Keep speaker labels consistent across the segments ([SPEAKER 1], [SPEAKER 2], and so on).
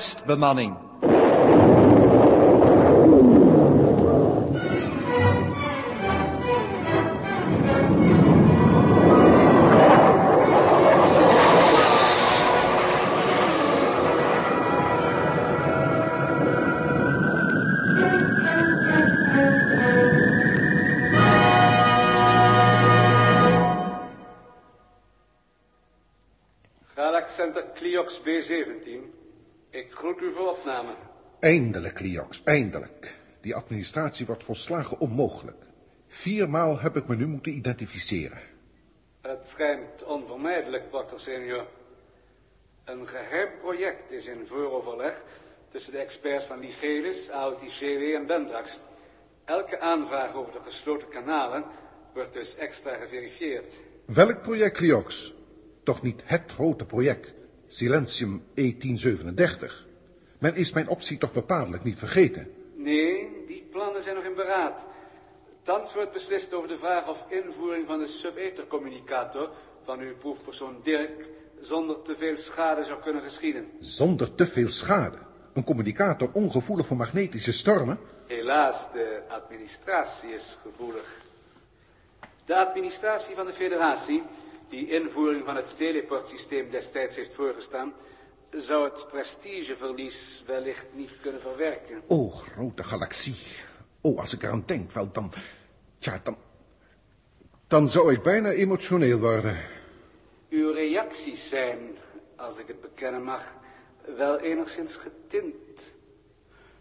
[SPEAKER 1] testbemanning.
[SPEAKER 2] Galax Center Cliox B17. U.
[SPEAKER 3] Eindelijk, Liox, eindelijk. Die administratie wordt volslagen onmogelijk. Viermaal heb ik me nu moeten identificeren.
[SPEAKER 2] Het schijnt onvermijdelijk, Proctor senior. Een geheim project is in vooroverleg tussen de experts van Ligelis, AOTCW en Bendrax. Elke aanvraag over de gesloten kanalen wordt dus extra geverifieerd.
[SPEAKER 3] Welk project, Liox? Toch niet het grote project, Silentium E1037. Men is mijn optie toch bepaaldelijk niet vergeten.
[SPEAKER 2] Nee, die plannen zijn nog in beraad. Thans wordt beslist over de vraag of invoering van de sub-ethercommunicator van uw proefpersoon Dirk zonder te veel schade zou kunnen geschieden.
[SPEAKER 3] Zonder te veel schade. Een communicator ongevoelig voor magnetische stormen?
[SPEAKER 2] Helaas, de administratie is gevoelig. De administratie van de federatie, die invoering van het teleportsysteem destijds heeft voorgestaan, zou het prestigeverlies wellicht niet kunnen verwerken.
[SPEAKER 3] O, grote galaxie. O, als ik eraan denk, wel dan... Tja, dan... Dan zou ik bijna emotioneel worden.
[SPEAKER 2] Uw reacties zijn, als ik het bekennen mag, wel enigszins getint.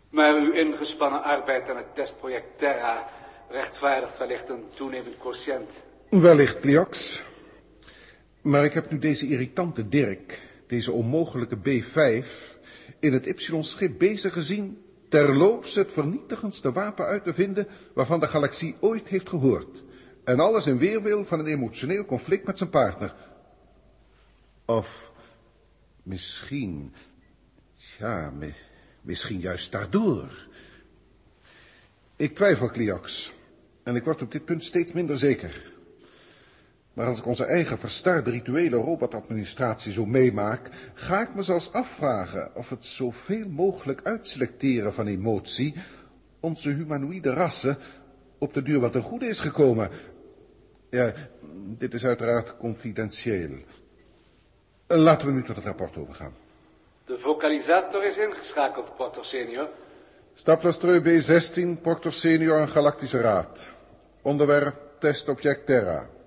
[SPEAKER 2] Maar uw ingespannen arbeid aan het testproject Terra rechtvaardigt wellicht een toenemend quotient.
[SPEAKER 3] Wellicht, Liox. Maar ik heb nu deze irritante Dirk, deze onmogelijke B5, in het Y-schip bezig gezien, terloops het vernietigendste wapen uit te vinden waarvan de galaxie ooit heeft gehoord. En alles in weerwil van een emotioneel conflict met zijn partner. Of misschien, ja, mi- misschien juist daardoor. Ik twijfel, Cliox. En ik word op dit punt steeds minder zeker. Maar als ik onze eigen verstaarde rituele robotadministratie zo meemaak, ga ik me zelfs afvragen of het zoveel mogelijk uitselecteren van emotie onze humanoïde rassen op de duur wat ten goede is gekomen. Ja, dit is uiteraard confidentieel. Laten we nu tot het rapport overgaan.
[SPEAKER 2] De vocalisator is ingeschakeld, Proctor senior.
[SPEAKER 3] Staplastreu B16, Proctor Senior en Galactische Raad. Onderwerp testobject Terra.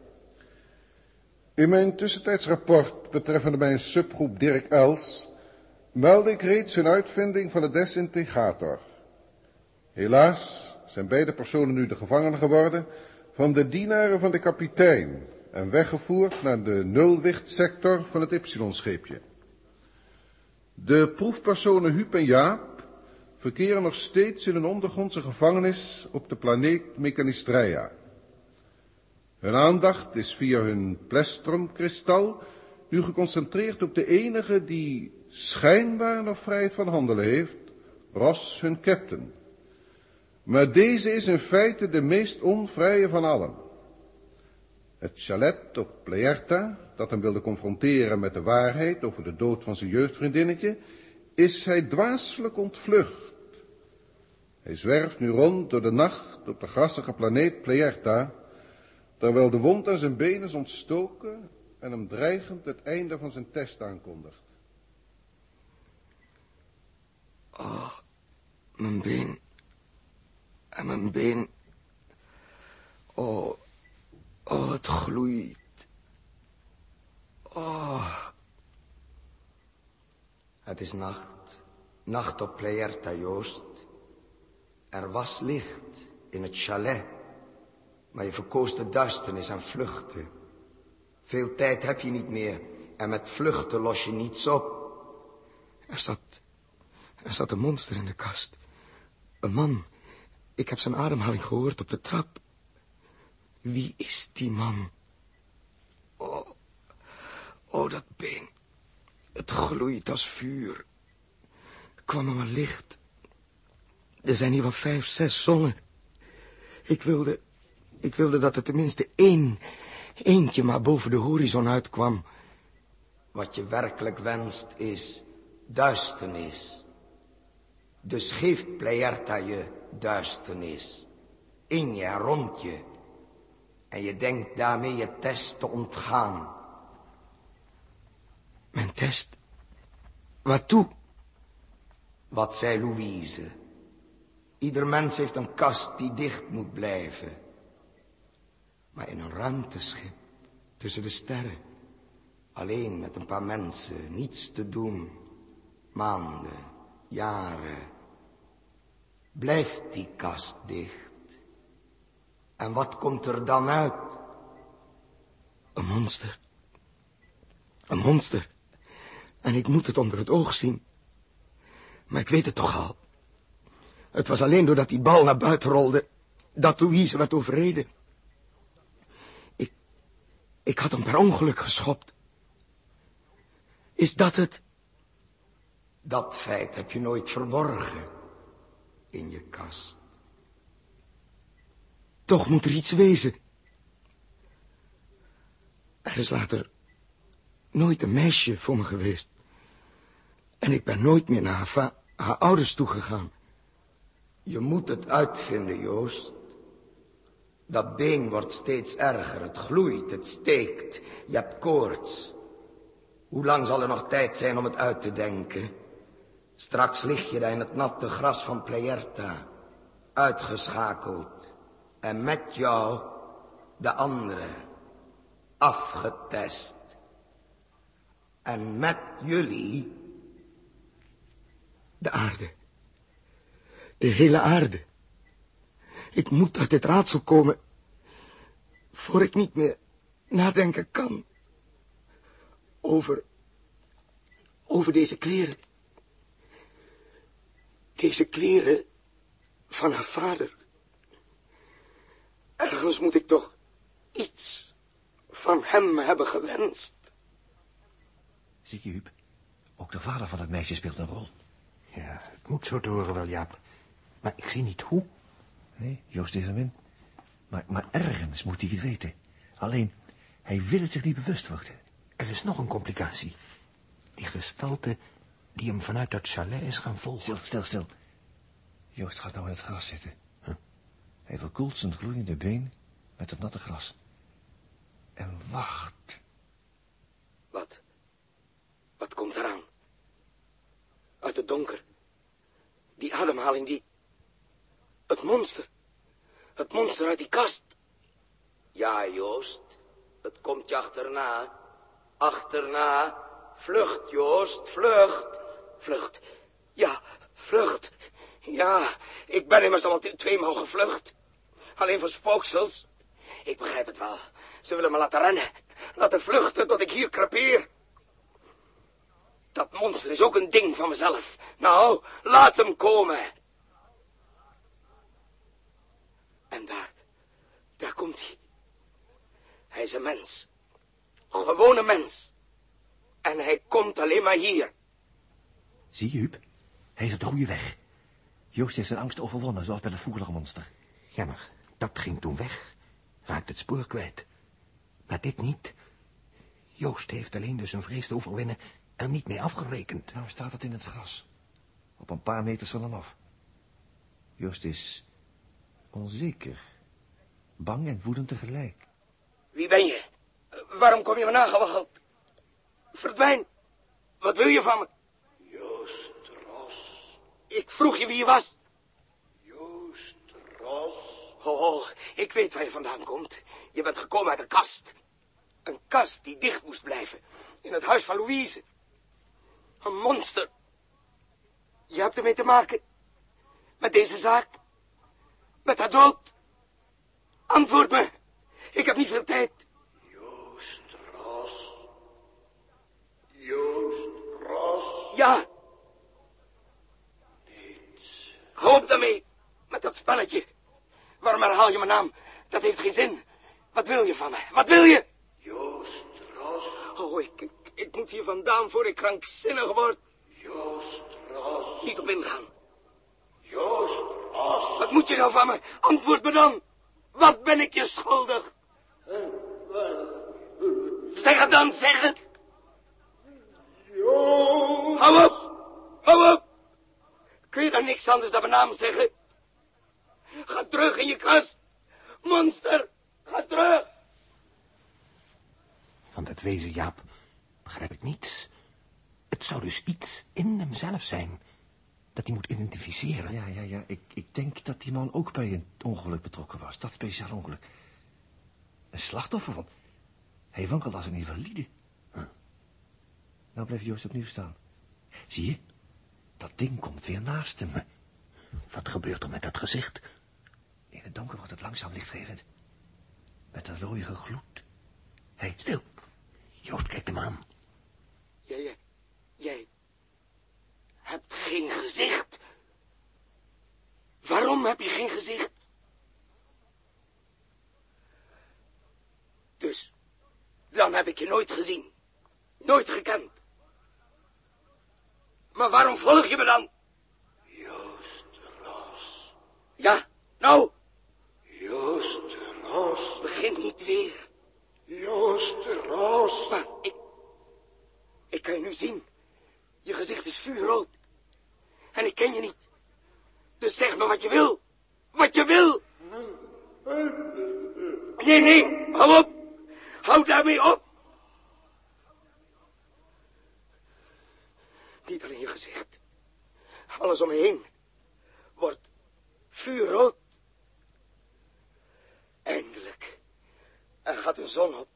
[SPEAKER 3] In mijn tussentijds rapport betreffende mijn subgroep Dirk Els meldde ik reeds een uitvinding van de desintegrator. Helaas zijn beide personen nu de gevangenen geworden van de dienaren van de kapitein en weggevoerd naar de nulwichtsector van het Y-scheepje. De proefpersonen Huub en Jaap verkeren nog steeds in een ondergrondse gevangenis op de planeet Mechanistreia. Hun aandacht is via hun plestrumkristal nu geconcentreerd op de enige die schijnbaar nog vrijheid van handelen heeft, Ross, hun captain. Maar deze is in feite de meest onvrije van allen. Het chalet op Pleerta, dat hem wilde confronteren met de waarheid over de dood van zijn jeugdvriendinnetje, is hij dwaaselijk ontvlucht. Hij zwerft nu rond door de nacht op de grassige planeet Pleerta, terwijl de wond aan zijn been is ontstoken en hem dreigend het einde van zijn test aankondigt.
[SPEAKER 4] Oh, mijn been. En mijn been. Oh, oh, het gloeit. Oh. Het is nacht. Nacht op Pleierta, Joost. Er was licht in het chalet. Maar je verkoos de duisternis en vluchtte. Veel tijd heb je niet meer. En met vluchten los je niets op. Er zat... Er zat een monster in de kast. Een man. Ik heb zijn ademhaling gehoord op de trap. Wie is die man? Oh, oh dat been. Het gloeit als vuur. Kwam er maar licht. Er zijn hier wel vijf, zes zongen. Ik wilde, ik wilde dat er tenminste één, eentje maar boven de horizon uitkwam. Wat je werkelijk wenst is duisternis. Dus geeft Pleierta je duisternis. In je en rond je. En je denkt daarmee je test te ontgaan. Mijn test? Waartoe? Wat zei Louise? Ieder mens heeft een kast die dicht moet blijven. Maar in een ruimteschip, tussen de sterren, alleen met een paar mensen, niets te doen, maanden, jaren, blijft die kast dicht. En wat komt er dan uit? Een monster. Een monster. En ik moet het onder het oog zien. Maar ik weet het toch al. Het was alleen doordat die bal naar buiten rolde, dat Louise werd overreden. Ik, had hem per ongeluk geschopt. Is dat het? Dat feit heb je nooit verborgen in je kast. Toch moet er iets wezen. Er is later nooit een meisje voor me geweest. En ik ben nooit meer naar haar, haar ouders toegegaan. Je moet het uitvinden, Joost. Dat been wordt steeds erger. Het gloeit, het steekt. Je hebt koorts. Hoe lang zal er nog tijd zijn om het uit te denken? Straks lig je daar in het natte gras van Pleierta. Uitgeschakeld. En met jou de andere. Afgetest. En met jullie de aarde. De hele aarde. Ik moet uit dit raadsel komen, voor ik niet meer nadenken kan. Over, over deze kleren. Deze kleren van haar vader. Ergens moet ik toch iets van hem hebben gewenst.
[SPEAKER 1] Zie je, Huub? Ook de vader van het meisje speelt een rol.
[SPEAKER 5] Ja, het moet zo te horen wel, Jaap. Maar ik zie niet hoe.
[SPEAKER 1] Nee, Joost is erin. Maar, maar ergens moet hij het weten. Alleen, hij wil het zich niet bewust worden.
[SPEAKER 5] Er is nog een complicatie. Die gestalte die hem vanuit dat chalet is gaan volgen.
[SPEAKER 1] Stil, stil, stil. Joost gaat nou in het gras zitten. Huh? Hij verkoelt zijn gloeiende been met het natte gras. En wacht.
[SPEAKER 4] Wat? Wat komt eraan? Uit het donker. Die ademhaling, die... Het monster. Het monster uit die kast. Ja, Joost. Het komt je achterna. Achterna. Vlucht, Joost, vlucht. Vlucht. Ja, vlucht. Ja, ik ben immers al tweemaal gevlucht. Alleen voor spooksels. Ik begrijp het wel. Ze willen me laten rennen. Laten vluchten tot ik hier krapeer. Dat monster is ook een ding van mezelf. Nou, laat hem komen. En daar, daar komt hij. Hij is een mens. Een gewone mens. En hij komt alleen maar hier.
[SPEAKER 1] Zie je, Huub? Hij is op de goede weg. Joost heeft zijn angst overwonnen, zoals bij het vroegere monster.
[SPEAKER 5] Ja, maar dat ging toen weg. Raakt het spoor kwijt. Maar dit niet. Joost heeft alleen dus een vrees te overwinnen er niet mee afgerekend.
[SPEAKER 1] Nou staat het in het gras. Op een paar meters van hem af. Joost is onzeker. Bang en woedend tegelijk.
[SPEAKER 4] Wie ben je? Waarom kom je me nagewaggeld? Verdwijn. Wat wil je van me?
[SPEAKER 6] Joost Ros.
[SPEAKER 4] Ik vroeg je wie je was.
[SPEAKER 6] Joost Ros.
[SPEAKER 4] Oh, ik weet waar je vandaan komt. Je bent gekomen uit een kast. Een kast die dicht moest blijven. In het huis van Louise. Een monster. Je hebt ermee te maken. Met deze zaak. Met haar dood. Antwoord me. Ik heb niet veel tijd.
[SPEAKER 6] Joost Ros. Joost Ros.
[SPEAKER 4] Ja.
[SPEAKER 6] Niets.
[SPEAKER 4] Hou op daarmee. Met dat spelletje. Waarom herhaal je mijn naam? Dat heeft geen zin. Wat wil je van me? Wat wil je?
[SPEAKER 6] Joost Ros.
[SPEAKER 4] Oh, ik, ik, ik moet hier vandaan voor ik krankzinnig word.
[SPEAKER 6] Joost Ros.
[SPEAKER 4] Niet op ingaan.
[SPEAKER 6] Joost
[SPEAKER 4] Wat moet je nou van me? Antwoord me dan. Wat ben ik je schuldig? Zeg het dan, zeg het.
[SPEAKER 6] Joost.
[SPEAKER 4] Hou op. kan niks anders dan mijn naam zeggen. Ga terug in je kast. Monster, ga terug. Van dat wezen, Jaap, begrijp ik niets. Het zou dus iets in hemzelf zijn dat hij moet identificeren.
[SPEAKER 1] Ja, ja, ja. Ik, ik denk dat die man ook bij een ongeluk betrokken was. Dat speciaal ongeluk. Een slachtoffer van... Hij wankelde als een invalide. Huh. Nou blijft Joost opnieuw staan. Zie je? Dat ding komt weer naast hem.
[SPEAKER 4] Wat gebeurt er met dat gezicht?
[SPEAKER 1] In het donker wordt het langzaam lichtgevend. Met een rode gloed. Hé, hey,
[SPEAKER 4] stil. Joost kijkt hem aan. Jij, jij hebt geen gezicht. Waarom heb je geen gezicht? Dus, dan heb ik je nooit gezien. Nooit gekend. Maar waarom volg je me dan?
[SPEAKER 6] Joost.
[SPEAKER 4] Ja, nou?
[SPEAKER 6] Joost Ros.
[SPEAKER 4] Begin niet weer.
[SPEAKER 6] Joost Ros.
[SPEAKER 4] Maar ik... Ik kan je nu zien. Je gezicht is vuurrood. En ik ken je niet. Dus zeg me wat je wil. Wat je wil. Nee, nee, hou op. Hou daarmee op. Niet alleen je gezicht. Alles om me heen wordt vuurrood. Eindelijk. Er gaat een zon op.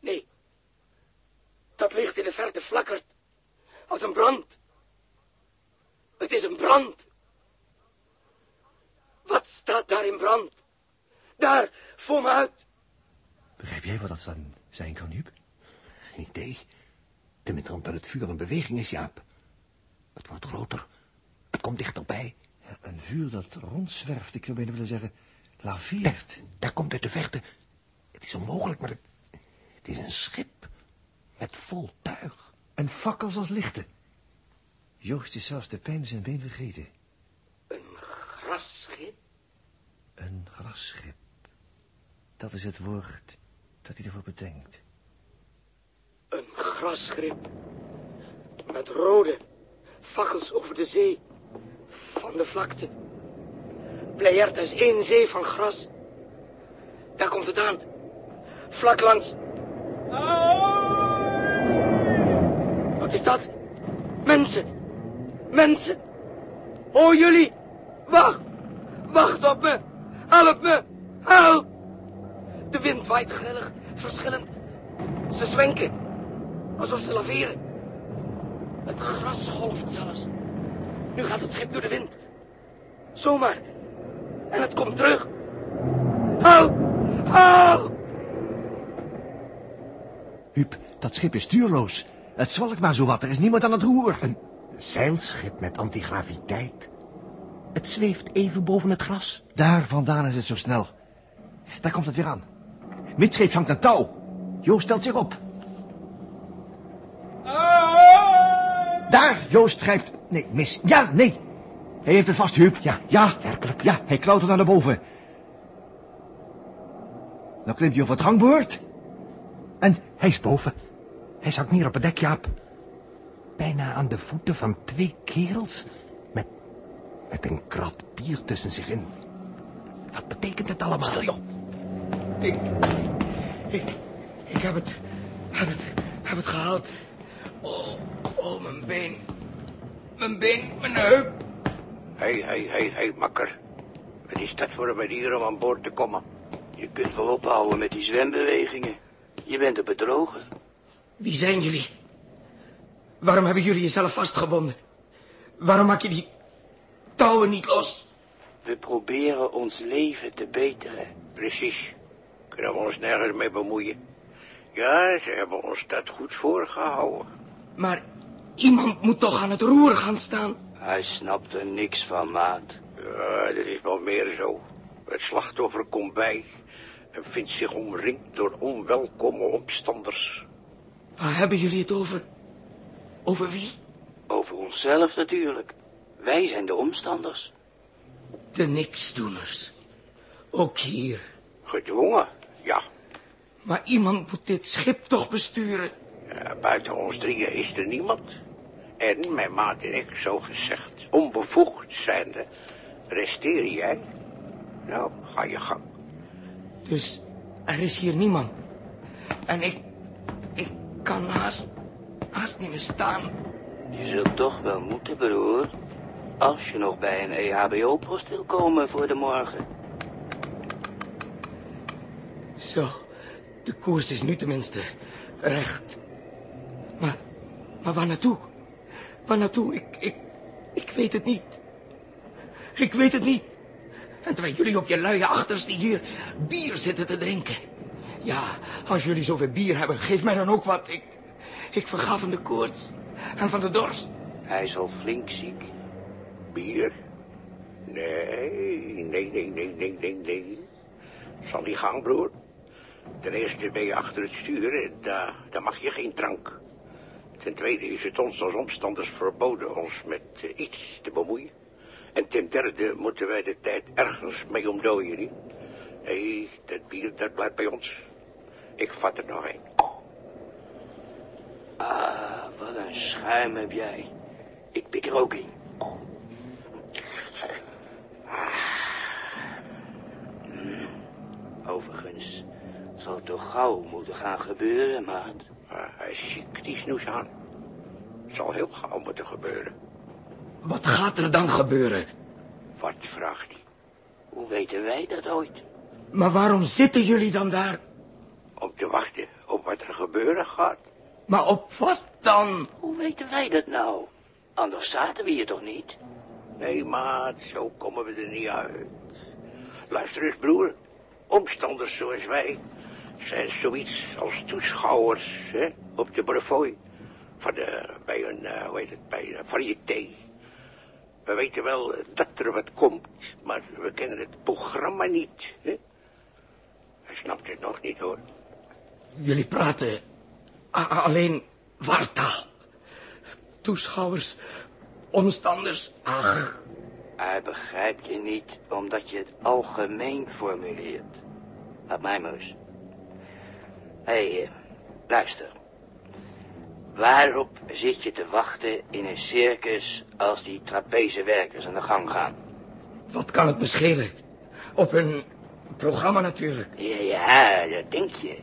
[SPEAKER 4] Nee. Dat licht in de verte flakkert. Als een brand. Het is een brand. Wat staat daar in brand? Daar, voor me uit.
[SPEAKER 1] Begrijp jij wat dat dan zijn kan, Huub?
[SPEAKER 4] Geen idee. Tenminste omdat het vuur in beweging is, Jaap. Het wordt groter. Het komt dichterbij.
[SPEAKER 1] Ja, een vuur dat rondzwerft, ik zou bijna willen zeggen, laveert.
[SPEAKER 4] Daar, komt uit de vechten. Het is onmogelijk, maar het, het is een schip met vol tuig.
[SPEAKER 1] En fakkels als lichten. Joost is zelfs de pijn in zijn been vergeten.
[SPEAKER 4] Een grasschip?
[SPEAKER 1] Een grasschip. Dat is het woord dat hij ervoor bedenkt.
[SPEAKER 4] Een grasschip. Met rode fakkels over de zee. Van de vlakte. Pleiert is één zee van gras. Daar komt het aan. Vlak langs. Wat is dat? Mensen. Mensen. Hoor jullie? Wacht. Wacht op me. Help me. Help. De wind waait grillig, verschillend. Ze zwenken, alsof ze laveren. Het gras golft zelfs. Nu gaat het schip door de wind. Zomaar. En het komt terug. Help! Help!
[SPEAKER 1] Huub, dat schip is stuurloos. Het zwalkt maar zo wat, er is niemand aan het roer.
[SPEAKER 4] Een zeilschip met antigraviteit. Het zweeft even boven het gras.
[SPEAKER 1] Daar vandaan is het zo snel. Daar komt het weer aan. Midscheep hangt een touw. Joost stelt zich op. Daar, Joost grijpt... Nee, mis. Ja, nee. Hij heeft het vast, Huub.
[SPEAKER 4] Ja,
[SPEAKER 1] ja.
[SPEAKER 4] Werkelijk?
[SPEAKER 1] Ja, hij klautert naar boven. Dan klimt hij over het gangboord.
[SPEAKER 4] En hij is boven. Hij zakt neer op het dek, Jaap. Bijna aan de voeten van twee kerels... met, met een krat bier tussen zich in. Wat betekent het allemaal?
[SPEAKER 1] Stil, joh.
[SPEAKER 4] Ik, ik, ik heb het, heb het, heb het gehaald. Oh, oh, mijn been. Mijn been, mijn heup.
[SPEAKER 6] Hé, hé, hé, hé, makker. Wat is dat voor een manier om aan boord te komen?
[SPEAKER 7] Je kunt wel ophouden met die zwembewegingen. Je bent er bedrogen.
[SPEAKER 4] Wie zijn jullie? Waarom hebben jullie jezelf vastgebonden? Waarom maak je die touwen niet los?
[SPEAKER 7] We proberen ons leven te beteren.
[SPEAKER 6] Precies. Kunnen we ons nergens mee bemoeien. Ja, ze hebben ons dat goed voorgehouden.
[SPEAKER 4] Maar iemand moet toch aan het roer gaan staan?
[SPEAKER 7] Hij snapt er niks van, maat.
[SPEAKER 6] Ja, dat is wel meer zo. Het slachtoffer komt bij en vindt zich omringd door onwelkome omstanders.
[SPEAKER 4] Waar hebben jullie het over? Over wie?
[SPEAKER 7] Over onszelf natuurlijk. Wij zijn de omstanders.
[SPEAKER 4] De niksdoeners. Ook hier.
[SPEAKER 6] Gedwongen, ja.
[SPEAKER 4] Maar iemand moet dit schip toch besturen?
[SPEAKER 6] ja. Buiten ons drieën is er niemand. En mijn maat en ik, zo gezegd, onbevoegd zijnde, resteer jij? Nou, ga je gang.
[SPEAKER 4] Dus er is hier niemand. En ik... Ik kan haast... haast niet meer staan.
[SPEAKER 7] Je zult toch wel moeten, broer. Als je nog bij een EHBO-post wil komen voor de morgen.
[SPEAKER 4] Zo, de koers is nu tenminste recht. Maar, maar waar naartoe? Waar naartoe? Ik, ik, ik weet het niet. Ik weet het niet. En terwijl jullie op je luie achterste hier bier zitten te drinken. Ja, als jullie zoveel bier hebben, geef mij dan ook wat. Ik, ik verga van de koorts en van de dorst.
[SPEAKER 7] Hij is al flink ziek.
[SPEAKER 6] Bier? Nee, nee, nee, nee, nee, nee, nee. Zal niet gaan, broer. Ten eerste ben je achter het stuur en daar, daar mag je geen drank. Ten tweede is het ons als omstanders verboden ons met eh, iets te bemoeien. En ten derde moeten wij de tijd ergens mee omdooien, niet? Nee, dat bier, dat blijft bij ons. Ik vat er nog een.
[SPEAKER 7] Ah, wat een schuim heb jij. Ik pik er ook in. Hmm. Overigens, het zal toch gauw moeten gaan gebeuren, maat.
[SPEAKER 6] Ah, hij is ziek, die snoes aan. Het zal heel gauw moeten gebeuren.
[SPEAKER 4] Wat gaat er dan gebeuren?
[SPEAKER 6] Wat vraagt hij?
[SPEAKER 7] Hoe weten wij dat ooit?
[SPEAKER 4] Maar waarom zitten jullie dan daar?
[SPEAKER 6] Om te wachten op wat er gebeuren gaat.
[SPEAKER 4] Maar op wat dan?
[SPEAKER 7] Hoe weten wij dat nou? Anders zaten we hier toch niet?
[SPEAKER 6] Nee, maat, zo komen we er niet uit. Luister eens, broer. Omstanders zoals wij zijn zoiets als toeschouwers hè, op de brevooi. Van de, bij een, uh, hoe heet het, bij een variété. We weten wel dat er wat komt, maar we kennen het programma niet. Hè? Hij snapt het nog niet, hoor.
[SPEAKER 4] Jullie praten alleen wartaal. Toeschouwers, omstanders. Ach,
[SPEAKER 7] Hij begrijpt je niet omdat je het algemeen formuleert. Laat mij maar eens. Hé, hey, eh, luister. Waarop zit je te wachten in een circus als die trapezewerkers aan de gang gaan?
[SPEAKER 4] wat kan het me schelen? Op een programma natuurlijk.
[SPEAKER 7] Ja, ja, dat denk je.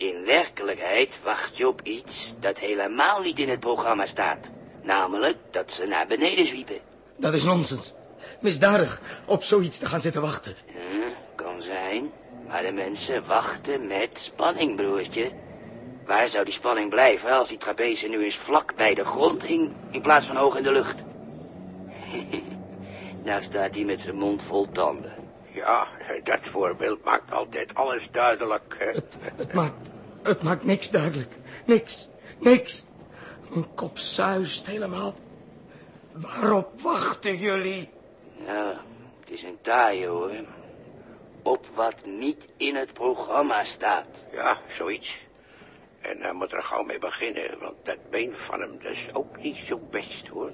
[SPEAKER 7] In werkelijkheid wacht je op iets dat helemaal niet in het programma staat. Namelijk dat ze naar beneden zwiepen.
[SPEAKER 4] Dat is nonsens. Misdadig op zoiets te gaan zitten wachten.
[SPEAKER 7] Hm, kan zijn. Maar de mensen wachten met spanning, broertje. Waar zou die spanning blijven als die trapeze nu eens vlak bij de grond hing... in plaats van hoog in de lucht? nou staat hij met zijn mond vol tanden.
[SPEAKER 6] Ja, dat voorbeeld maakt altijd alles duidelijk. Hè?
[SPEAKER 4] Het maakt, het maakt niks duidelijk. Niks, niks. Mijn kop zuist helemaal. Waarop wachten jullie?
[SPEAKER 7] Nou, het is een taai, hoor. Op wat niet in het programma staat.
[SPEAKER 6] Ja, zoiets. En hij moet er gauw mee beginnen, want dat been van hem, dat is ook niet zo best, hoor.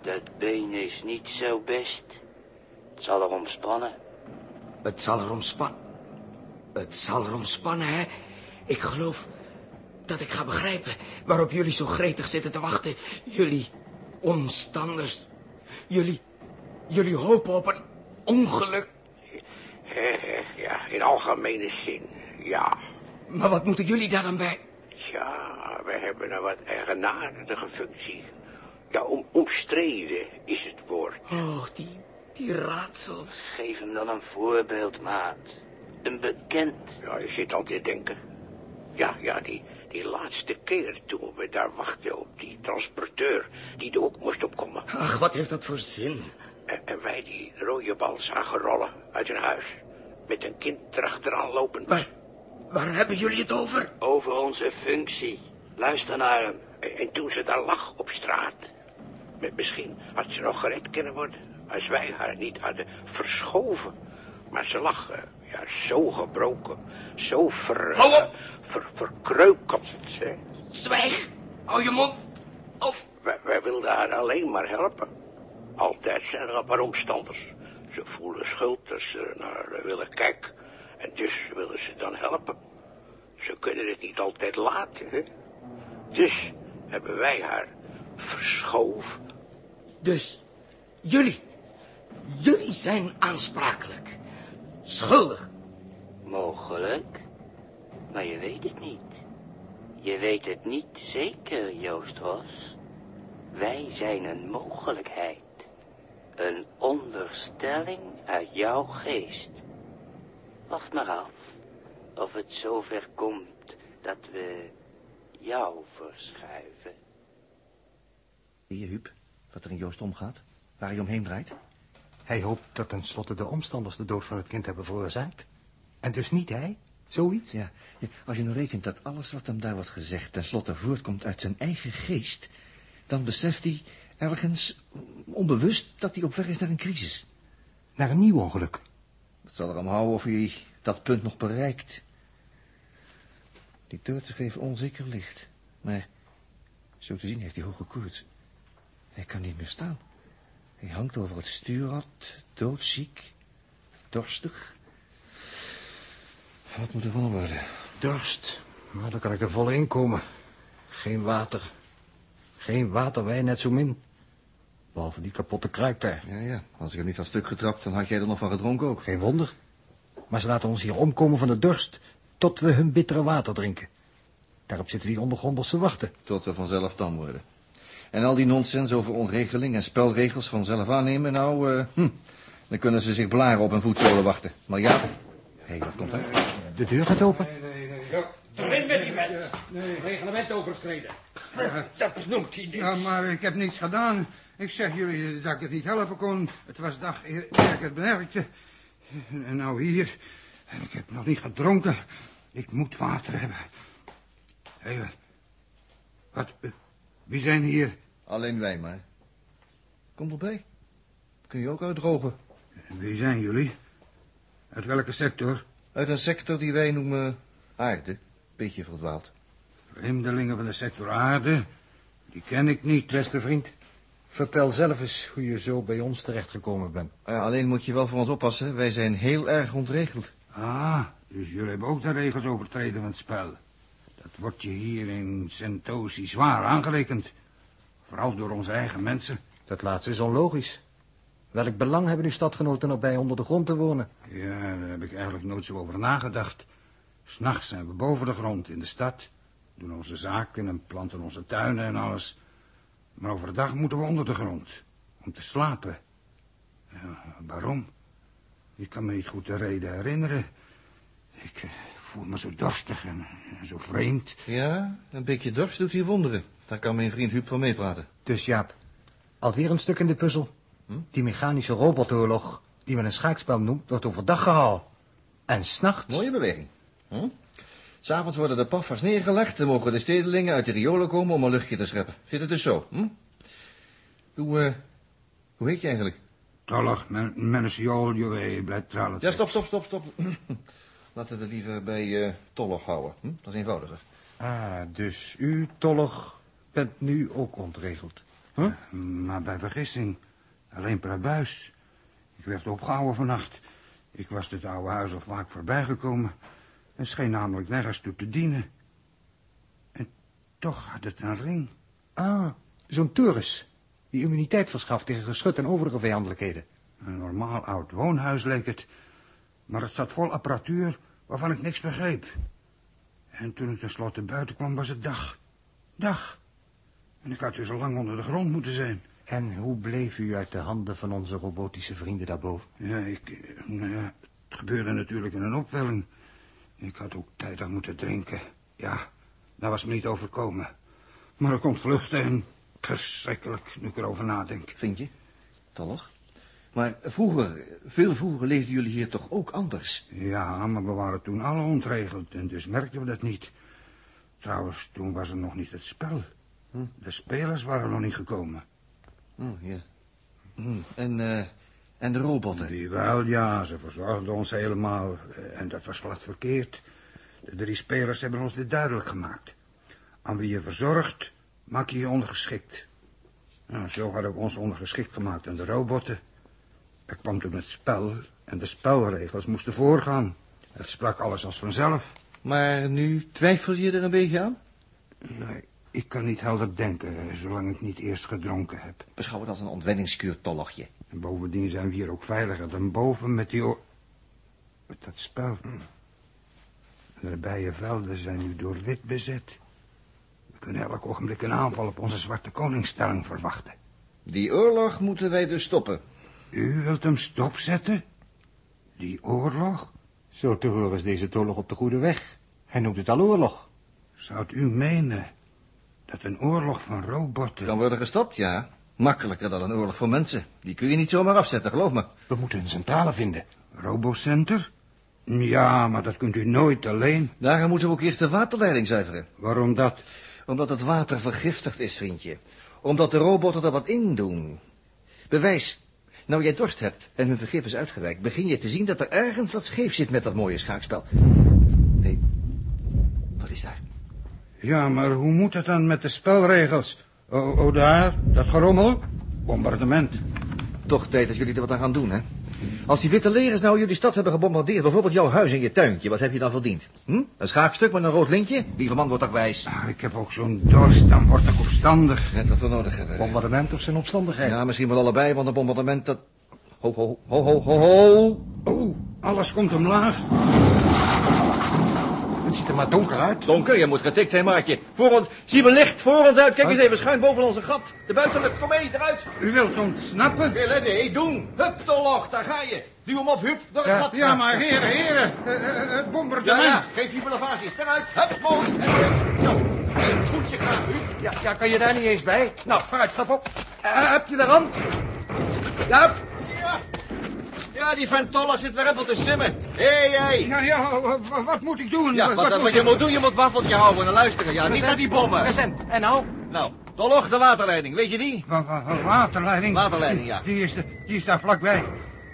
[SPEAKER 7] Dat been is niet zo best. Het zal erom spannen.
[SPEAKER 4] Het zal erom spannen. Het zal erom spannen, hè? Ik geloof dat ik ga begrijpen waarop jullie zo gretig zitten te wachten. Jullie omstanders. Jullie, jullie hopen op een ongeluk.
[SPEAKER 6] Ja, in algemene zin, ja.
[SPEAKER 4] Maar wat moeten jullie daar dan bij?
[SPEAKER 6] Ja, we hebben een wat eigenaardige functie. Ja, om, omstreden is het woord.
[SPEAKER 4] Oh, die, die raadsels.
[SPEAKER 7] Geef hem dan een voorbeeld, maat. Een bekend.
[SPEAKER 6] Ja, je zit al te denken. Ja, ja, die, die laatste keer toen we daar wachten op die transporteur... die er ook moest opkomen.
[SPEAKER 4] Ach, wat heeft dat voor zin?
[SPEAKER 6] En, en wij die rode bal zagen rollen uit hun huis. Met een kind erachteraan lopend.
[SPEAKER 4] Waar, waar hebben jullie het over?
[SPEAKER 7] Over onze functie. Luister naar hem.
[SPEAKER 6] En, en toen ze daar lag op straat... Met, misschien had ze nog gered kunnen worden... als wij haar niet hadden verschoven. Maar ze lag eh, ja, zo gebroken, zo ver,
[SPEAKER 4] op!
[SPEAKER 6] ver, verkreukeld. Hè.
[SPEAKER 4] Zwijg! Hou je mond! Of...
[SPEAKER 6] Wij, wij wilden haar alleen maar helpen. Altijd zijn er een paar omstanders. Ze voelen schuld als ze naar haar willen kijken. En dus willen ze dan helpen. Ze kunnen het niet altijd laten, hè. Dus hebben wij haar Verschoven?
[SPEAKER 5] Dus jullie, jullie zijn aansprakelijk. Schuldig.
[SPEAKER 7] Mogelijk, maar je weet het niet. Je weet het niet zeker, Joost Ros. Wij zijn een mogelijkheid. Een onderstelling uit jouw geest. Wacht maar af of het zover komt dat we jou verschuiven.
[SPEAKER 1] Zie je, Huub, wat er in Joost omgaat? Waar hij omheen draait?
[SPEAKER 8] Hij hoopt dat tenslotte de omstanders de dood van het kind hebben veroorzaakt. En dus niet hij? Zoiets?
[SPEAKER 1] Ja, ja, als je nu rekent dat alles wat hem daar wordt gezegd... tenslotte voortkomt uit zijn eigen geest... dan beseft hij ergens onbewust dat hij op weg is naar een crisis.
[SPEAKER 8] Naar een nieuw ongeluk.
[SPEAKER 1] Het zal er om houden of hij dat punt nog bereikt. Die toorts heeft onzeker licht. Maar zo te zien heeft hij hoge koorts. Hij kan niet meer staan. Hij hangt over het stuurrad, doodziek, dorstig. Wat moet er van worden?
[SPEAKER 8] Dorst. Maar dan kan ik er volle in komen. Geen water. Geen water, wij net zo min. Behalve die kapotte kruik daar.
[SPEAKER 1] Ja, ja. Als ik hem niet had stuk getrapt, dan had jij er nog van gedronken ook.
[SPEAKER 8] Geen wonder. Maar ze laten ons hier omkomen van de dorst... tot we hun bittere water drinken. Daarop zitten die ondergronders te wachten.
[SPEAKER 1] Tot we vanzelf tam worden. En al die nonsens over onregeling en spelregels vanzelf aannemen, nou, uh, hm, dan kunnen ze zich blaren op een voetzolen wachten. Maar ja, hé, hey, wat komt er?
[SPEAKER 8] De deur gaat open.
[SPEAKER 9] Erin met die vent. Nee, reglement overschreden.
[SPEAKER 6] Dat noemt hij niet.
[SPEAKER 9] Ja, maar ik heb niets gedaan. Ik zeg jullie dat ik het niet helpen kon. Het was dag eer ik het bemerkte. En nou hier. En ik heb nog niet gedronken. Ik moet water hebben. Hé, hey, wat? Wie zijn hier?
[SPEAKER 1] Alleen wij maar. Kom erbij. Kun je ook uitdrogen.
[SPEAKER 9] Wie zijn jullie? Uit welke sector?
[SPEAKER 1] Uit een sector die wij noemen aarde. Beetje verdwaald.
[SPEAKER 9] Vreemdelingen van de sector aarde? Die ken ik niet.
[SPEAKER 8] Beste vriend, vertel zelf eens hoe je zo bij ons terechtgekomen bent.
[SPEAKER 1] Uh, alleen moet je wel voor ons oppassen. Wij zijn heel erg ontregeld.
[SPEAKER 9] Ah, dus jullie hebben ook de regels overtreden van het spel. Wordt je hier in Sentosi zwaar aangerekend. Vooral door onze eigen mensen.
[SPEAKER 8] Dat laatste is onlogisch. Welk belang hebben uw stadgenoten erbij onder de grond te wonen?
[SPEAKER 9] Ja, daar heb ik eigenlijk nooit zo over nagedacht. S'nachts zijn we boven de grond in de stad. Doen onze zaken en planten onze tuinen en alles. Maar overdag moeten we onder de grond. Om te slapen. Ja, waarom? Ik kan me niet goed de reden herinneren. Ik uh, voel me zo dorstig en, en, zo vreemd.
[SPEAKER 1] Ja, een beetje dorst doet hier wonderen. Daar kan mijn vriend Huub van meepraten.
[SPEAKER 8] Dus Jaap, alweer een stuk in de puzzel. Hm? Die mechanische robotoorlog, die men een schaakspel noemt, wordt overdag gehaald. En s'nachts...
[SPEAKER 1] Mooie beweging. Hm? S'avonds worden de paffers neergelegd en mogen de stedelingen uit de riolen komen om een luchtje te scheppen. Zit het dus zo, hm? Hoe, uh, hoe heet je eigenlijk?
[SPEAKER 9] Tollig, men, mensiol, juwe, blijft trouwens.
[SPEAKER 1] Ja, stop, stop, stop, stop. Laten we het liever bij uh, Tollig houden. Hm? Dat is eenvoudiger.
[SPEAKER 8] Ah, dus u, Tollig, bent nu ook ontregeld. Huh?
[SPEAKER 9] Ja, maar bij vergissing. Alleen per buis. Ik werd opgehouden vannacht. Ik was dit oude huis al vaak voorbijgekomen. Het scheen namelijk nergens toe te dienen. En toch had het een ring.
[SPEAKER 8] Ah, zo'n turris. Die immuniteit verschaft tegen geschut en overige vijandelijkheden.
[SPEAKER 9] Een normaal oud woonhuis leek het. Maar het zat vol apparatuur waarvan ik niks begreep. En toen ik tenslotte buiten kwam was het dag. Dag. En ik had dus al lang onder de grond moeten zijn.
[SPEAKER 8] En hoe bleef u uit de handen van onze robotische vrienden daarboven?
[SPEAKER 9] Ja, ik... Nou ja, het gebeurde natuurlijk in een opwelling. Ik had ook tijdig moeten drinken. Ja, daar was me niet overkomen. Maar ik ontvluchtte en verschrikkelijk nu ik erover nadenk.
[SPEAKER 1] Vind je? Tollig. Maar vroeger, veel vroeger leefden jullie hier toch ook anders?
[SPEAKER 9] Ja, maar we waren toen alle ontregeld en dus merkten we dat niet. Trouwens, toen was er nog niet het spel. Hm? De spelers waren nog niet gekomen.
[SPEAKER 1] Oh, ja. Hm. En, uh, en de robotten?
[SPEAKER 9] Die wel, ja. Ze verzorgden ons helemaal. En dat was glad verkeerd. De drie spelers hebben ons dit duidelijk gemaakt. Aan wie je verzorgt, maak je je ondergeschikt. Nou, zo hadden we ons ondergeschikt gemaakt aan de robotten. Er kwam toen het spel en de spelregels moesten voorgaan. Het sprak alles als vanzelf.
[SPEAKER 1] Maar nu twijfel je er een beetje aan?
[SPEAKER 9] Nee, Ik kan niet helder denken, zolang ik niet eerst gedronken heb.
[SPEAKER 1] Beschouw het als een ontwenningskuur, Tollogje.
[SPEAKER 9] En bovendien zijn we hier ook veiliger dan boven met die... oor- Met dat spel. En de bijenvelden zijn nu door wit bezet. We kunnen elk ogenblik een aanval op onze zwarte koningsstelling verwachten.
[SPEAKER 1] Die oorlog moeten wij dus stoppen.
[SPEAKER 9] U wilt hem stopzetten? Die oorlog?
[SPEAKER 8] Zo te horen is deze oorlog op de goede weg. Hij noemt het al oorlog.
[SPEAKER 9] Zou u menen dat een oorlog van robotten...
[SPEAKER 1] Kan worden gestopt, ja. Makkelijker dan een oorlog voor mensen. Die kun je niet zomaar afzetten, geloof me.
[SPEAKER 8] We moeten een centrale vinden.
[SPEAKER 9] Robocenter? Ja, maar dat kunt u nooit alleen.
[SPEAKER 1] Daarom moeten we ook eerst de waterleiding zuiveren.
[SPEAKER 9] Waarom dat?
[SPEAKER 1] Omdat het water vergiftigd is, vriendje. Omdat de robotten er wat in doen. Bewijs. Nou jij dorst hebt en hun vergif is uitgewerkt... begin je te zien dat er ergens wat scheef zit met dat mooie schaakspel. Nee, wat is daar?
[SPEAKER 9] Ja, maar hoe moet het dan met de spelregels? Oh, oh daar, dat gerommel? Bombardement.
[SPEAKER 1] Toch tijd dat jullie er wat aan gaan doen, hè? Als die witte legers nou jullie stad hebben gebombardeerd... bijvoorbeeld jouw huis en je tuintje, wat heb je dan verdiend? Hm? Een schaakstuk met een rood lintje? Lieve man wordt toch wijs?
[SPEAKER 9] Ah, ik heb ook zo'n dorst, dan word ik opstandig.
[SPEAKER 1] Net wat we nodig hebben.
[SPEAKER 8] Bombardement of zijn opstandigheid.
[SPEAKER 1] Ja, misschien wel allebei, want een bombardement dat... Ho, ho, ho, ho, ho, ho.
[SPEAKER 9] Oh, alles komt omlaag.
[SPEAKER 8] Het ziet er maar donker uit.
[SPEAKER 1] Donker, je moet getikt zijn, maatje. Voor ons, zien we licht voor ons uit. Kijk eens even, schuin boven onze gat. De buitenlucht, kom mee, eruit.
[SPEAKER 9] U wilt ontsnappen?
[SPEAKER 1] Nee, nee, doen. Hup, Tolloch, daar ga je. Duw hem op, hup, door het gat.
[SPEAKER 9] Ja, maar heren, heren, eh, eh, het
[SPEAKER 1] Ja,
[SPEAKER 9] bombardement.
[SPEAKER 1] ja, geef die belevaties, eruit. Hup, mooi. Zo, een voetje graag, u.
[SPEAKER 8] Ja, ja, kan je daar niet eens bij? Nou, vooruit, stap op. Eh, heb je de rand? Ja, hup.
[SPEAKER 1] Ja. Ja, die vent Tolloch zit weer helemaal te simmen. Hé, hey, hé. Hey.
[SPEAKER 9] Ja, ja, wa- wa- wat moet ik doen?
[SPEAKER 1] Ja, wat, wat,
[SPEAKER 9] moet
[SPEAKER 1] je moet doen, je moet waffeltje houden en luisteren. Ja, niet naar die bommen.
[SPEAKER 8] Present. En nou?
[SPEAKER 1] Nou, Tolloch, de waterleiding, weet je die?
[SPEAKER 9] Wa- wa- wa- waterleiding?
[SPEAKER 1] Waterleiding, ja.
[SPEAKER 9] Die is, de, die is daar vlakbij.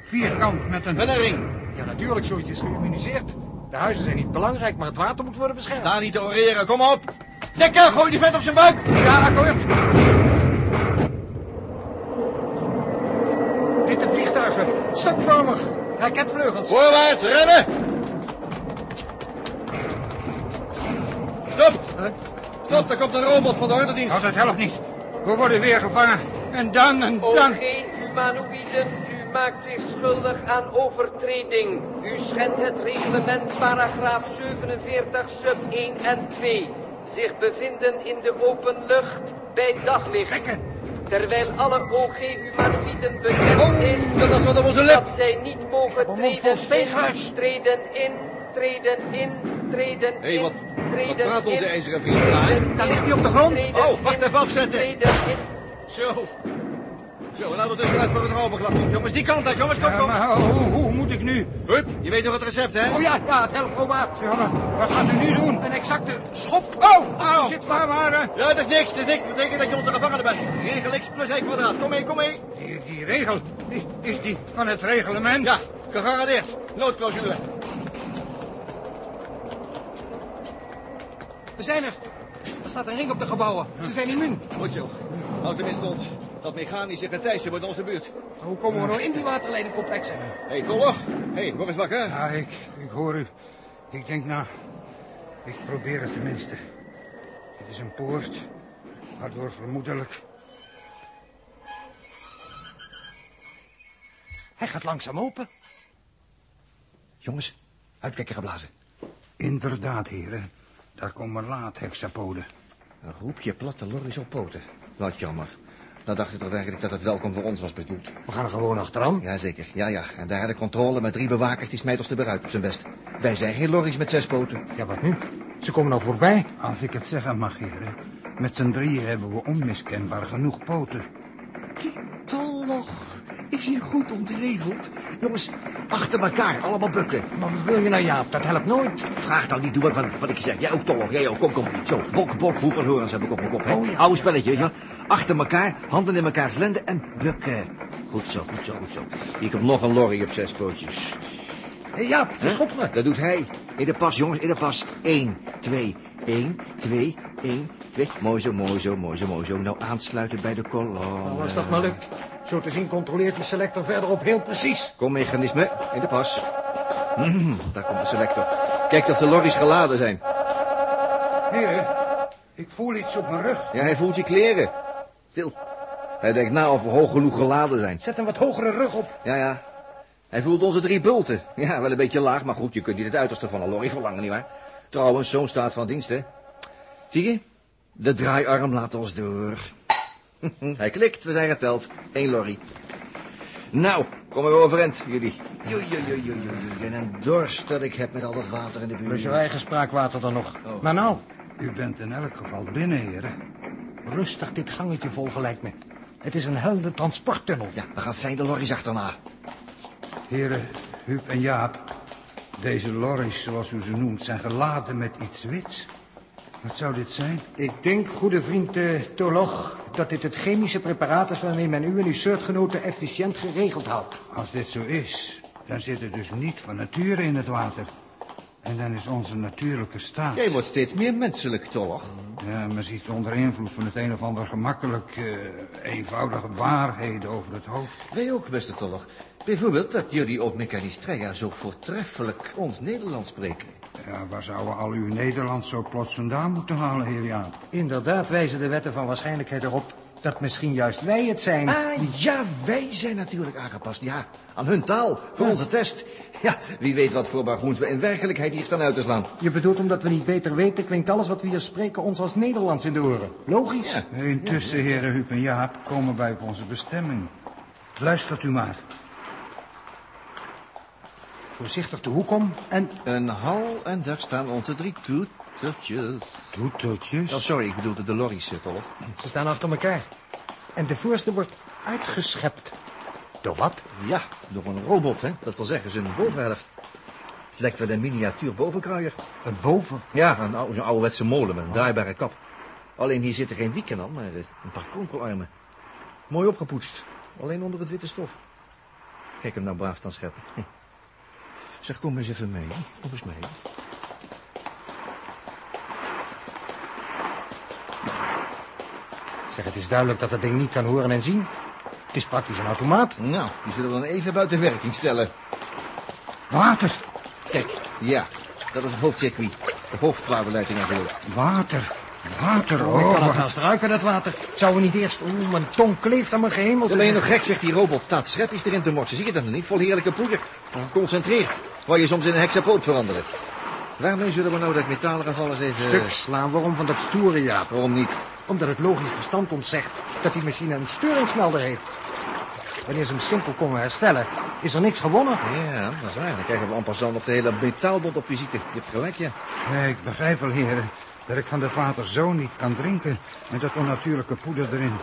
[SPEAKER 9] Vierkant met een...
[SPEAKER 1] Met een ring.
[SPEAKER 8] Ja, natuurlijk, zoiets is geïmmuniseerd. De huizen zijn niet belangrijk, maar het water moet worden beschermd.
[SPEAKER 1] Sta niet te oreren, kom op. Dekker, gooi die vent op zijn buik.
[SPEAKER 8] Ja, akkoord. Witte vliegtuigen, stokvormig, raketvleugels.
[SPEAKER 1] Voorwaarts, rennen. Stop.
[SPEAKER 8] Huh?
[SPEAKER 1] Stop, daar komt een robot van de ordendienst.
[SPEAKER 9] Oh, dat helpt niet. We worden weer gevangen. En dan, en dan...
[SPEAKER 10] O geen humanoïden, u maakt zich schuldig aan overtreding. U schendt het reglement paragraaf 47 sub 1 en 2. Zich bevinden in de open lucht bij daglicht.
[SPEAKER 9] Lekker.
[SPEAKER 10] Terwijl alle OG-humanoïden bekend
[SPEAKER 1] Oh,
[SPEAKER 10] is
[SPEAKER 1] dat was wat op onze lip.
[SPEAKER 10] dat zij niet mogen treden in, treden in, treden in, treden in,
[SPEAKER 1] Hé, wat-
[SPEAKER 10] treden
[SPEAKER 1] wat praat onze
[SPEAKER 10] in,
[SPEAKER 1] ijzeren vriend?
[SPEAKER 10] treden
[SPEAKER 8] Daar
[SPEAKER 10] in,
[SPEAKER 8] ligt hij op de grond.
[SPEAKER 10] treden
[SPEAKER 1] Oh, wacht
[SPEAKER 10] in,
[SPEAKER 1] even afzetten.
[SPEAKER 10] treden in.
[SPEAKER 1] Zo. Zo, en dus vanuit voor het komt, jongens. Die kant uit, jongens, kom,
[SPEAKER 9] Ja,
[SPEAKER 1] kom.
[SPEAKER 9] maar hoe, hoe moet ik nu?
[SPEAKER 1] Hup, je weet nog het recept, hè?
[SPEAKER 8] Oh ja, ja, het helprobaat.
[SPEAKER 9] Ja, maar wat gaat u nu doen?
[SPEAKER 8] Een exacte schop. Oh,
[SPEAKER 9] Au,
[SPEAKER 8] zit
[SPEAKER 9] waar waren?
[SPEAKER 1] Ja, dat is niks, dat is niks. Dat betekent dat je onze gevangene bent. Regel x plus 1 kwadraat. Kom mee, kom mee.
[SPEAKER 9] Die, die regel, is, is die van het reglement?
[SPEAKER 1] Ja, gegarandeerd. Noodclausule.
[SPEAKER 8] We zijn er. Er staat een ring op de gebouwen. Ze zijn immuun.
[SPEAKER 1] Goed zo. Houd tenminste ons. Dat mechanische getijzen wordt onze buurt.
[SPEAKER 8] Hoe komen we nou in die waterleidingcomplexen?
[SPEAKER 1] Hé, hey, Tolloch. Hé, hey, word eens wakker.
[SPEAKER 9] Ja, ik, ik hoor u. Ik denk nou, ik probeer het tenminste. Het is een poort, waardoor vermoedelijk...
[SPEAKER 8] Hij gaat langzaam open.
[SPEAKER 1] Jongens, uitkijken geblazen.
[SPEAKER 9] Inderdaad, heren. Daar komen laatexapoden.
[SPEAKER 1] Een groepje platte lorries op poten. Wat jammer. Nou dacht ik toch eigenlijk dat het welkom voor ons was bedoeld.
[SPEAKER 8] We gaan er gewoon achteraan.
[SPEAKER 1] Jazeker, ja, ja. En daar de controle met drie bewakers die smijt ons er weer uit op zijn best. Wij zijn geen lorries met zes poten.
[SPEAKER 8] Ja, wat nu? Ze komen nou voorbij.
[SPEAKER 9] Als ik het zeggen mag, heren. Met z'n drieën hebben we onmiskenbaar genoeg poten.
[SPEAKER 1] Tolloch, is hier goed ontregeld? Jongens, achter elkaar, allemaal bukken.
[SPEAKER 8] Maar wat wil je nou, Jaap? Dat helpt nooit.
[SPEAKER 1] Vraag nou niet, doe wat, wat, wat ik zeg. Jij ook, Tolloch, jij ook. Kom, kom. Zo, bok, bok, hoeveel horens heb ik op mijn kop, hè?
[SPEAKER 8] Oh, ja.
[SPEAKER 1] Oude spelletje, weet je wel. Achter elkaar, handen in elkaars lenden en bukken. Goed zo, goed zo, goed zo. Hier komt nog een lorry op zes pootjes.
[SPEAKER 8] Hé, Jaap,
[SPEAKER 1] Hè?
[SPEAKER 8] schop me.
[SPEAKER 1] Dat doet hij. In de pas, jongens, in de pas. 1, 2, 1, 2, 1, 2. Mooi zo, mooi zo, mooi zo, mooi zo. Nou aansluiten bij de kolonne.
[SPEAKER 8] Nou, als dat maar lukt. Zo te zien controleert die selector verderop heel precies.
[SPEAKER 1] Kom, mechanisme, in de pas. Hmm, daar komt de selector. Kijk of de lorries geladen zijn.
[SPEAKER 9] Heren, Ik voel iets op mijn rug.
[SPEAKER 1] Ja, hij voelt je kleren. Stil. Hij denkt na of we hoog genoeg geladen zijn.
[SPEAKER 8] Zet een wat hogere rug op.
[SPEAKER 1] Ja, ja. Hij voelt onze drie bulten. Ja, wel een beetje laag, maar goed, je kunt niet het uiterste van een lorry verlangen, nietwaar? Trouwens, zo'n staat van dienst, hè. Zie je? De draaiarm laat ons door. Hij klikt, we zijn geteld. Eén lorry. Nou, kom er overend, jullie. Joei, joei, joei. En een dorst dat ik heb met al dat water in de buurt.
[SPEAKER 8] Plus je eigen spraakwater dan nog. Maar nou,
[SPEAKER 9] U bent in elk geval binnen, heren.
[SPEAKER 8] Rustig dit gangetje volgen lijkt me. Het is een helder transporttunnel.
[SPEAKER 1] Ja, we gaan fijn de lorries achterna.
[SPEAKER 9] Heren, Huub en Jaap. Deze lorries, zoals u ze noemt, zijn geladen met iets wits. Wat zou dit zijn?
[SPEAKER 8] Ik denk, goede vriend uh, Tolog, dat dit het chemische preparaat is waarmee men u en uw soortgenoten efficiënt geregeld houdt.
[SPEAKER 9] Als dit zo is, dan zit het dus niet van nature in het water. En dan is onze natuurlijke staat...
[SPEAKER 1] Jij wordt steeds meer menselijk, toch?
[SPEAKER 9] Ja, men ziet onder invloed van het een of ander gemakkelijk... eh, eenvoudige waarheden over het hoofd.
[SPEAKER 1] Wij ook, beste Tollig. Bijvoorbeeld dat jullie op Mechanistreia zo voortreffelijk ons Nederlands spreken.
[SPEAKER 9] Ja, waar zouden al uw Nederlands zo plots vandaan moeten halen, heer Jaap?
[SPEAKER 8] Inderdaad wijzen de wetten van waarschijnlijkheid erop dat misschien juist wij het zijn.
[SPEAKER 1] Ah, ja, wij zijn natuurlijk aangepast, ja. Aan hun taal, voor onze test. Ja, wie weet wat voor bagoens we in werkelijkheid hier staan uit te slaan.
[SPEAKER 8] Je bedoelt omdat we niet beter weten, klinkt alles wat we hier spreken ons als Nederlands in de oren. Logisch.
[SPEAKER 1] Ja.
[SPEAKER 9] Intussen, heren Huub en Jaap, komen wij op onze bestemming. Luistert u maar.
[SPEAKER 8] Voorzichtig de hoek om en...
[SPEAKER 1] Een hal en daar staan onze drie toetertjes.
[SPEAKER 9] Toeteltjes?
[SPEAKER 1] Oh, sorry, ik bedoelde de lorries, Tollig.
[SPEAKER 8] Ze staan achter elkaar. En de voorste wordt uitgeschept. Door wat?
[SPEAKER 1] Ja, door een robot, hè. Dat wil zeggen, zijn bovenhelft. Het lijkt wel een miniatuur bovenkruier.
[SPEAKER 8] Een boven.
[SPEAKER 1] Ja, een ou- zo'n ouderwetse molen met een draaibare kap. Alleen hier zitten geen wieken aan, maar eh, een paar kronkelarmen. Mooi opgepoetst. Alleen onder het witte stof. Kijk hem nou braaf dan scheppen. Zeg, kom eens even mee. Kom eens mee.
[SPEAKER 8] Zeg, het is duidelijk dat dat ding niet kan horen en zien. Het is praktisch een automaat.
[SPEAKER 1] Nou, die zullen we dan even buiten werking stellen.
[SPEAKER 9] Water!
[SPEAKER 1] Kijk, ja, dat is het hoofdcircuit. De hoofdwaterleiding natuurlijk.
[SPEAKER 9] Water! Water,
[SPEAKER 8] Oh, ik
[SPEAKER 9] oh.
[SPEAKER 8] kan het
[SPEAKER 9] wat-
[SPEAKER 8] haast ruiken, dat water. Zouden we niet eerst... Oeh, mijn tong kleeft aan mijn gehemel.
[SPEAKER 1] Ben je nog gek, zegt die robot. Staat schepjes erin te morsen. Zie je dat nog niet? Vol heerlijke poeder. Geconcentreerd. Waar je soms in een hexapoot veranderen. Waarmee zullen we nou dat metalen geval eens even...
[SPEAKER 8] Stuk slaan, waarom van dat stoere, Jaap?
[SPEAKER 1] Waarom niet?
[SPEAKER 8] Omdat het logisch verstand ons zegt dat die machine een steringsmelder heeft. Wanneer ze hem simpel konden herstellen, is er niks gewonnen.
[SPEAKER 1] Ja, dat is waar. Dan krijgen we en passant nog de hele metaalbond op visite. Je hebt gelijk, ja.
[SPEAKER 9] Ja, ik begrijp wel, heren, dat ik van dat water zo niet kan drinken... met dat onnatuurlijke poeder erin.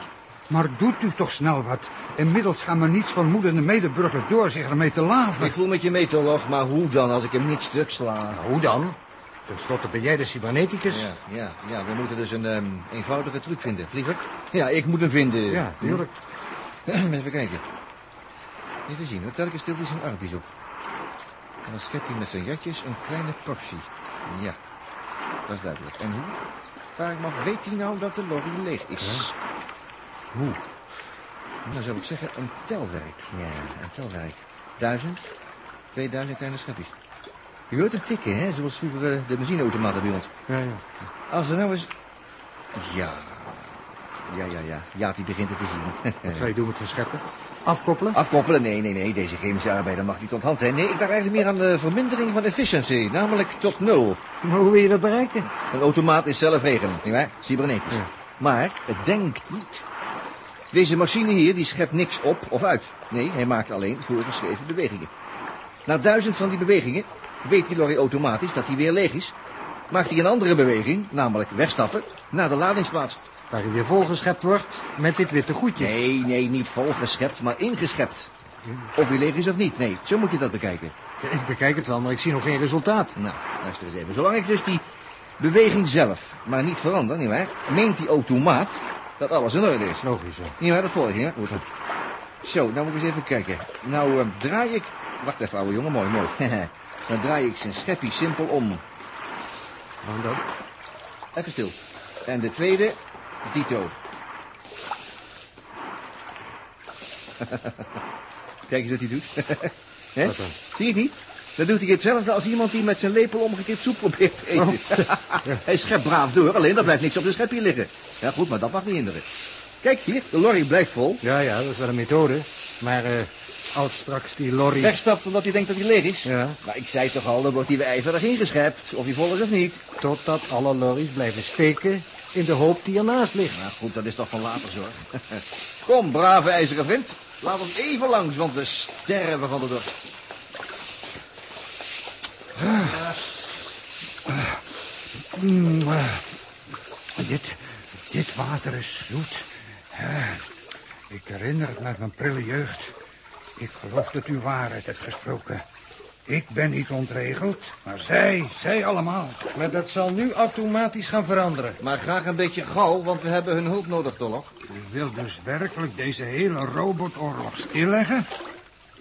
[SPEAKER 9] Maar doet u toch snel wat. Inmiddels gaan mijn niets vermoedende medeburgers door zich ermee te laven.
[SPEAKER 1] Ik voel met je mee, Tolog, maar hoe dan als ik hem niet stuk sla?
[SPEAKER 8] Hoe dan? Ten slotte ben jij de cyberneticus.
[SPEAKER 1] Ja, ja, ja, we moeten dus een ehm, eenvoudige truc vinden. Liever? Ja, ik moet hem vinden.
[SPEAKER 8] Ja, tuurlijk.
[SPEAKER 1] Even kijken. Even zien, hoor. telkens stilt hij zijn armpjes op. En dan schept hij met zijn jatjes een kleine portie. Ja, dat is duidelijk. En hoe? Vraag ik me af, weet hij nou dat de lorry leeg is? Hoe? Nou zou ik zeggen een telwerk. Ja, een telwerk. Duizend, tweeduizend kleine schepjes. Je hoort het tikken, hè? Zoals vroeger eh, de benzineautomaten bij ons.
[SPEAKER 8] Ja, ja.
[SPEAKER 1] Als er nou eens... Ja, ja, ja, ja. Jaapie begint het te zien.
[SPEAKER 8] Wat ga je doen met zijn scheppen? Afkoppelen?
[SPEAKER 1] Afkoppelen? Nee, nee, nee. Deze chemische arbeider mag niet onthand zijn. Nee, ik dacht eigenlijk meer aan de vermindering van efficiëntie. Namelijk tot nul.
[SPEAKER 8] Maar hoe wil je dat bereiken?
[SPEAKER 1] Een automaat is zelfregelend, nietwaar? Cybernetisch.
[SPEAKER 8] Ja.
[SPEAKER 1] Maar het denkt niet. Deze machine hier, die schept niks op of uit. Nee, hij maakt alleen voorgeschreven bewegingen. Na duizend van die bewegingen weet die lorry automatisch dat hij weer leeg is. Maakt hij een andere beweging, namelijk wegstappen, naar de ladingsplaats.
[SPEAKER 8] Waar hij weer volgeschept wordt met dit witte goedje.
[SPEAKER 1] Nee, nee, niet volgeschept, maar ingeschept. Of hij leeg is of niet. Nee, zo moet je dat bekijken.
[SPEAKER 8] Ik bekijk het wel, maar ik zie nog geen resultaat.
[SPEAKER 1] Nou, luister eens even. Zolang ik dus die beweging zelf maar niet verander, nietwaar, meent die automaat dat alles in orde is.
[SPEAKER 8] Logisch, ja.
[SPEAKER 1] Nietwaar, dat volg je, hè? Goed. Zo, nou moet ik eens even kijken. Nou eh, draai ik... Wacht even, ouwe jongen, mooi, mooi. dan draai ik zijn scheppie simpel om.
[SPEAKER 8] Waarom dan?
[SPEAKER 1] Even stil. En de tweede, dito. Kijk eens wat hij doet. Hè?
[SPEAKER 8] Wat dan?
[SPEAKER 1] Zie je het niet? Dan doet hij hetzelfde als iemand die met zijn lepel omgekeerd soep probeert te eten. hij schept braaf door, alleen er blijft niks op zijn schepje liggen. Ja goed, maar dat mag niet hinderen. Kijk hier, de lorry blijft vol.
[SPEAKER 8] Ja, ja, dat is wel een methode. Maar eh, als straks die lorry...
[SPEAKER 1] Wegstapt omdat hij denkt dat hij leeg is.
[SPEAKER 8] Ja.
[SPEAKER 1] Maar ik zei toch al, dan wordt hij weer ijverig ingeschept. Of hij vol is of niet.
[SPEAKER 8] Totdat alle lorries blijven steken in de hoop die ernaast ligt.
[SPEAKER 1] Nou goed, dat is toch van later zorg. Kom, brave ijzeren vriend. Laat ons even langs, want we sterven van de dorst.
[SPEAKER 9] Eh, dit, dit water is zoet. Eh, ik herinner het met mijn prille jeugd. Ik geloof dat u waarheid hebt gesproken. Ik ben niet ontregeld, maar zij, zij allemaal.
[SPEAKER 8] Maar dat zal nu automatisch gaan veranderen.
[SPEAKER 1] Maar graag een beetje gauw, want we hebben hun hulp nodig, toch?
[SPEAKER 9] U wilt dus werkelijk deze hele robotoorlog stilleggen?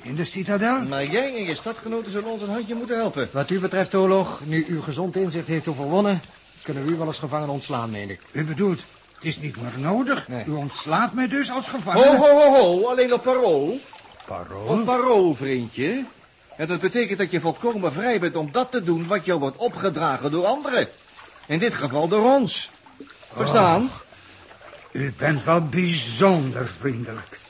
[SPEAKER 9] In de citadel?
[SPEAKER 1] Maar jij en je stadgenoten zullen ons een handje moeten helpen.
[SPEAKER 8] Wat u betreft, oorlog, nu uw gezond inzicht heeft overwonnen... kunnen we u wel als gevangen ontslaan, meen ik.
[SPEAKER 9] U bedoelt, het is niet meer nodig.
[SPEAKER 8] Nee.
[SPEAKER 9] U ontslaat mij dus als gevangene.
[SPEAKER 1] Ho, ho, ho, ho, alleen op parool.
[SPEAKER 9] Parool?
[SPEAKER 1] Op parool, vriendje. En dat betekent dat je volkomen vrij bent om dat te doen wat jou wordt opgedragen door anderen. In dit geval door ons. Verstaan?
[SPEAKER 9] U bent wel bijzonder vriendelijk.